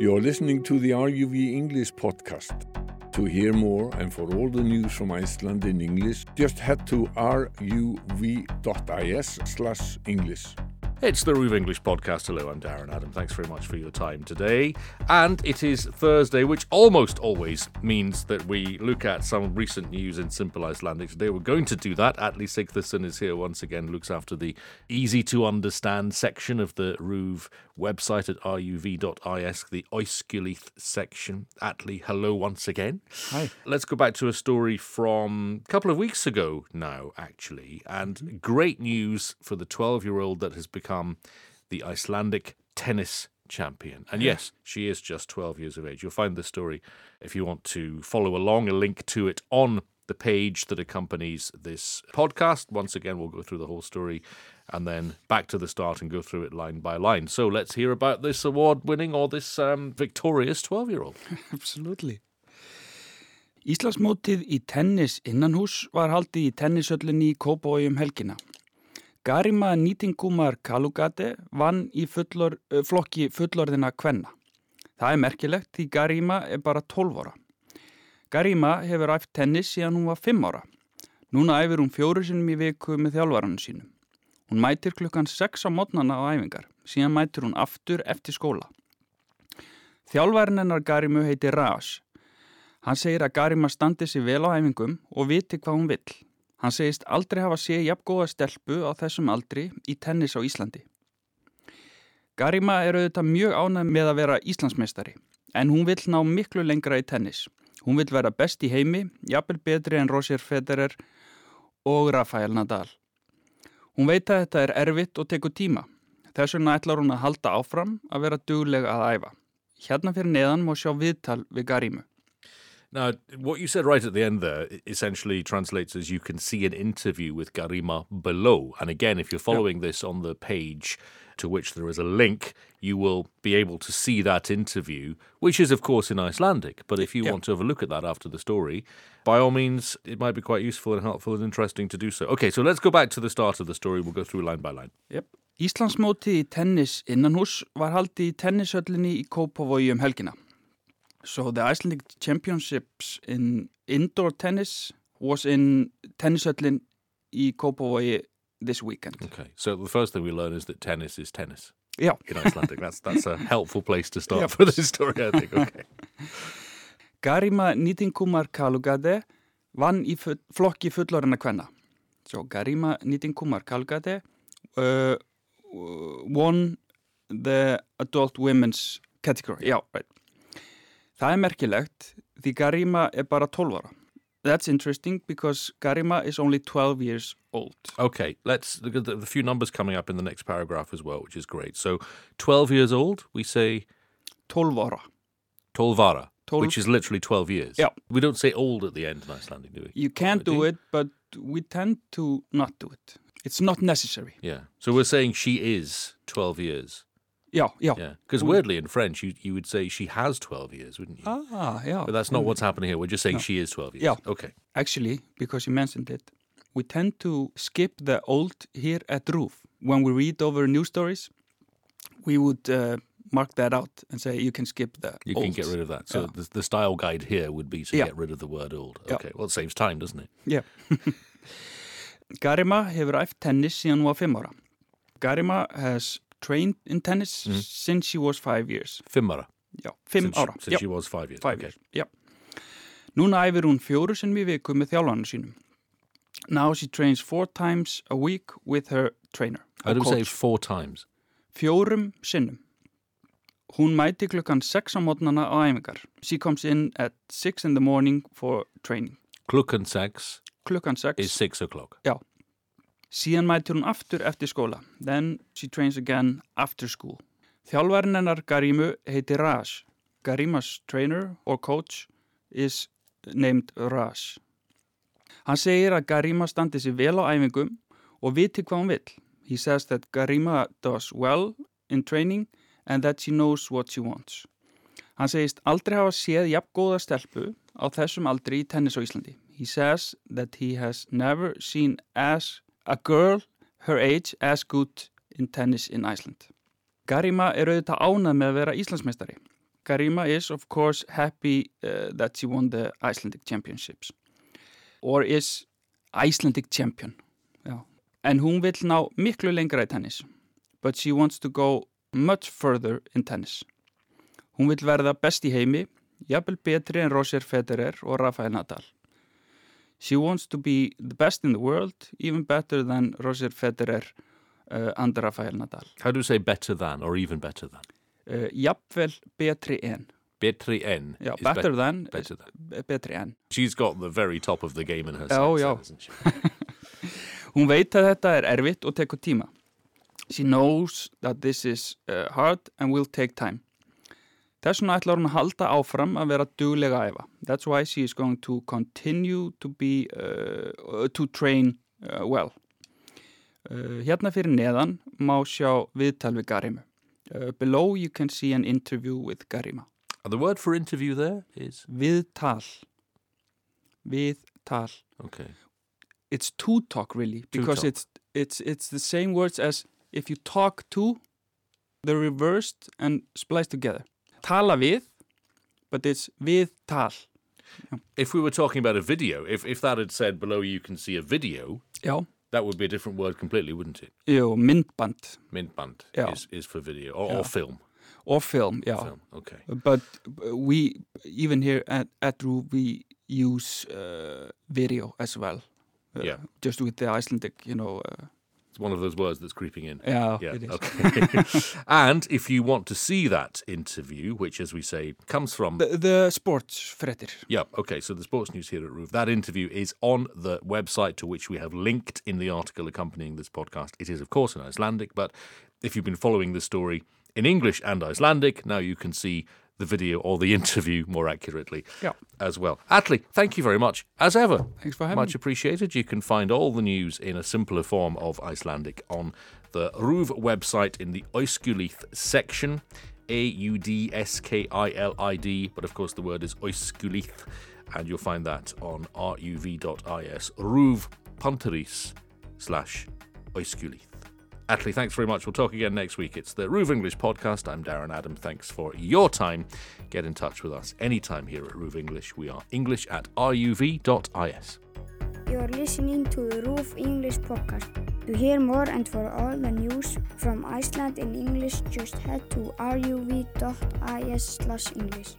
You're listening to the RUV English podcast. To hear more and for all the news from Iceland in English, just head to ruv.is slash English. It's the Ruve English podcast. Hello, I'm Darren Adam. Thanks very much for your time today. And it is Thursday, which almost always means that we look at some recent news in simple Icelandic. Today we're going to do that. Atli Sigtherson is here once again, looks after the easy to understand section of the Ruve website at ruv.is, the Oiskilith section. Atli, hello once again. Hi. Let's go back to a story from a couple of weeks ago now, actually, and great news for the 12 year old that has become the Icelandic tennis champion. And yes, she is just 12 years of age. You'll find the story if you want to follow along, a link to it on the page that accompanies this podcast. Once again, we'll go through the whole story and then back to the start and go through it line by line. So let's hear about this award winning or this um, victorious 12 year old. Absolutely. Íslandsmótið í tennis innanhús var haldið í tennishöllinni í um helgina. Garima Nýtingumar Kalugate vann í fullor, flokki fullorðina kvenna. Það er merkilegt því Garima er bara 12 ára. Garima hefur æft tennis síðan hún var 5 ára. Núna æfir hún fjóru sinum í viku með þjálfvarannu sínum. Hún mætir klukkan 6 á mótnana á æfingar, síðan mætir hún aftur eftir skóla. Þjálfærin hennar Garimu heiti Raj. Hann segir að Garima standi sér vel á æfingum og viti hvað hún vill. Hann segist aldrei hafa séð jafn góða stelpu á þessum aldri í tennis á Íslandi. Garima er auðvitað mjög ánæg með að vera Íslandsmeistari, en hún vill ná miklu lengra í tennis. Hún vill vera best í heimi, jafnvel betri en Roger Federer og Rafael Nadal. Hún veit að þetta er erfitt og tekur tíma. Þess vegna ætlar hún að halda áfram að vera duglega að æfa. Hérna fyrir neðan má sjá viðtal við Garimu. Now, what you said right at the end there essentially translates as you can see an interview with Garima below. And again, if you're following this on the page to which there is a link, you will be able to see that interview, which is, of course, in Icelandic. But if you Yeah. want to have a look at that after the story, by all means, it might be quite useful and helpful and interesting to do so. Okay, so let's go back to the start of the story. We'll go through line by line. Yep. Íslandsmóti í tennis innanhús var haldið í tennishöllinni í Kópavogi um helgina. So the Icelandic Championships in indoor tennis was in tennishöllin í Kópavogi this weekend. Okay, so the first thing we learn is that tennis is tennis Já, in Icelandic. that's that's a helpful place to start Yep. for this story, I think. Okay. Garima Nýtingumar Kalugade vann í flokki fullorina kvenna. So Garima Nýtingumar Kalugade uh, won the adult women's category. Já, right. Það er merkilegt því Garima er bara 12 ára. That's interesting because Garima is only 12 years old. Okay, let's look at the, the few numbers coming up in the next paragraph as well, which is great. So, 12 years old, we say 12 ára. tolvara, Tol- which is literally 12 years. Yeah. We don't say old at the end in Icelandic, do we? You can do it, but we tend to not do it. It's not necessary. Yeah. So we're saying she is 12 years. Já, já. Yeah. Because weirdly in French, you, you would say she has 12 years, wouldn't you? Ah, yeah. But that's not what's happening here. We're just saying No. she is 12 years. Yeah. Okay. Actually, because you mentioned it, we tend to skip the old here at roof. When we read over news stories, we would uh, mark that out and say you can skip the You old. can get rid of that. So Yeah. the, the style guide here would be to Yeah. get rid of the word old. Yeah. Okay. Well, it saves time, doesn't it? Yeah. Garima hefur æft tennis síðan hún var fimm ára. Garima has trained in tennis Mhm. since she was five years. Fimmara. Já, fimm since, ára. Since Já, she was five years. five okay. years. Já. Núna æfir hún fjóru sinnum í viku með þjálfanum sínum. Now she trains four times a week with her trainer. I or would say four times. fjórum sinnum. Hún mæti klukkan 6 á mótnana á æfingar. She comes in at 6 in the morning for training. Klukkan sex Klukkan 6. is six o'clock. Síðan mætir hún aftur eftir skóla. Then she trains again after school. Þjálfærin hennar Garimu heiti Raj. Garimas trainer or coach is named Raj. Hann segir að Garima standi sér vel á æfingum og viti hvað hún vill. He says that Garima does well in training and that she knows what she wants. Hann segist aldrei hafa séð jafn góða stelpu á þessum aldri í tennis á Íslandi. He says that he has never seen as a girl her age as good in tennis in Iceland. Garima er auðvitað ánað með að vera Íslandsmeistari. Karima is of course happy uh, that she won the Icelandic Championships or is Icelandic champion Já. en hún vil ná miklu lengra í tennis but she wants to go much further in tennis hún vil verða best í heimi jafnvel betri en Roger Federer og Rafael Nadal she wants to be the best in the world even better than Roger Federer uh, and Rafael Nadal How do you say better than or even better than? uh, jafnvel betri en Betri en. Já, better bet- than, better than. betri en. She's got the very top of the game in her Já, sights, já. hasn't she? Hún veit að þetta er erfitt og tekur tíma. She knows that this is uh, hard and will take time. Þess vegna ætlar hún að halda áfram að vera duglega að æfa. That's why she is going to continue to be, uh, to train uh, well. Uh, hérna fyrir neðan má sjá viðtal við Garima. Uh, below you can see an interview with Garima. And the word for interview there is? Viðtal. Viðtal. Okay. it's to talk really because talk. it's it's it's the same words as if you talk to they're reversed and spliced together tala við but it's við tal If we were talking about a video, if, if that had said below you can see a video, já, that would be a different word completely, wouldn't it? jú, myndband Mintband Yeah. is, is for video or, Yeah. or film. or film, já Film, okay. but uh, we even here at, at RU we use uh, video as well uh, Yeah. just with the Icelandic you know uh, It's one of those words that's creeping in. yeah, Yeah, it is. okay. and if you want to see that interview, which, as we say, comes from the, the sports frettir Yeah, okay, so the sports news here at Roof. That interview is on the website to which we have linked in the article accompanying this podcast. It is, of course, in Icelandic, but if you've been following the story in English and Icelandic, now you can see the video or the interview more accurately Yeah. as well. Atli, thank you very much, as ever. Thanks for having Much me. appreciated. You can find all the news in a simpler form of Icelandic on the Ruv website in the Oiskilith section. A U D S K I L I D, but of course the word is Oiskilith, and you'll find that on ruv.is. Ruv Punteris slash Oiskilith. Atli, thanks very much. We'll talk again next week. It's the Ruv English podcast. I'm Darren Adam. Thanks for your time. Get in touch with us anytime here at Ruv English. We are English at ruv.is. You're listening to the Roof English podcast. To hear more and for all the news from Iceland in English, just head to ruv.is/english.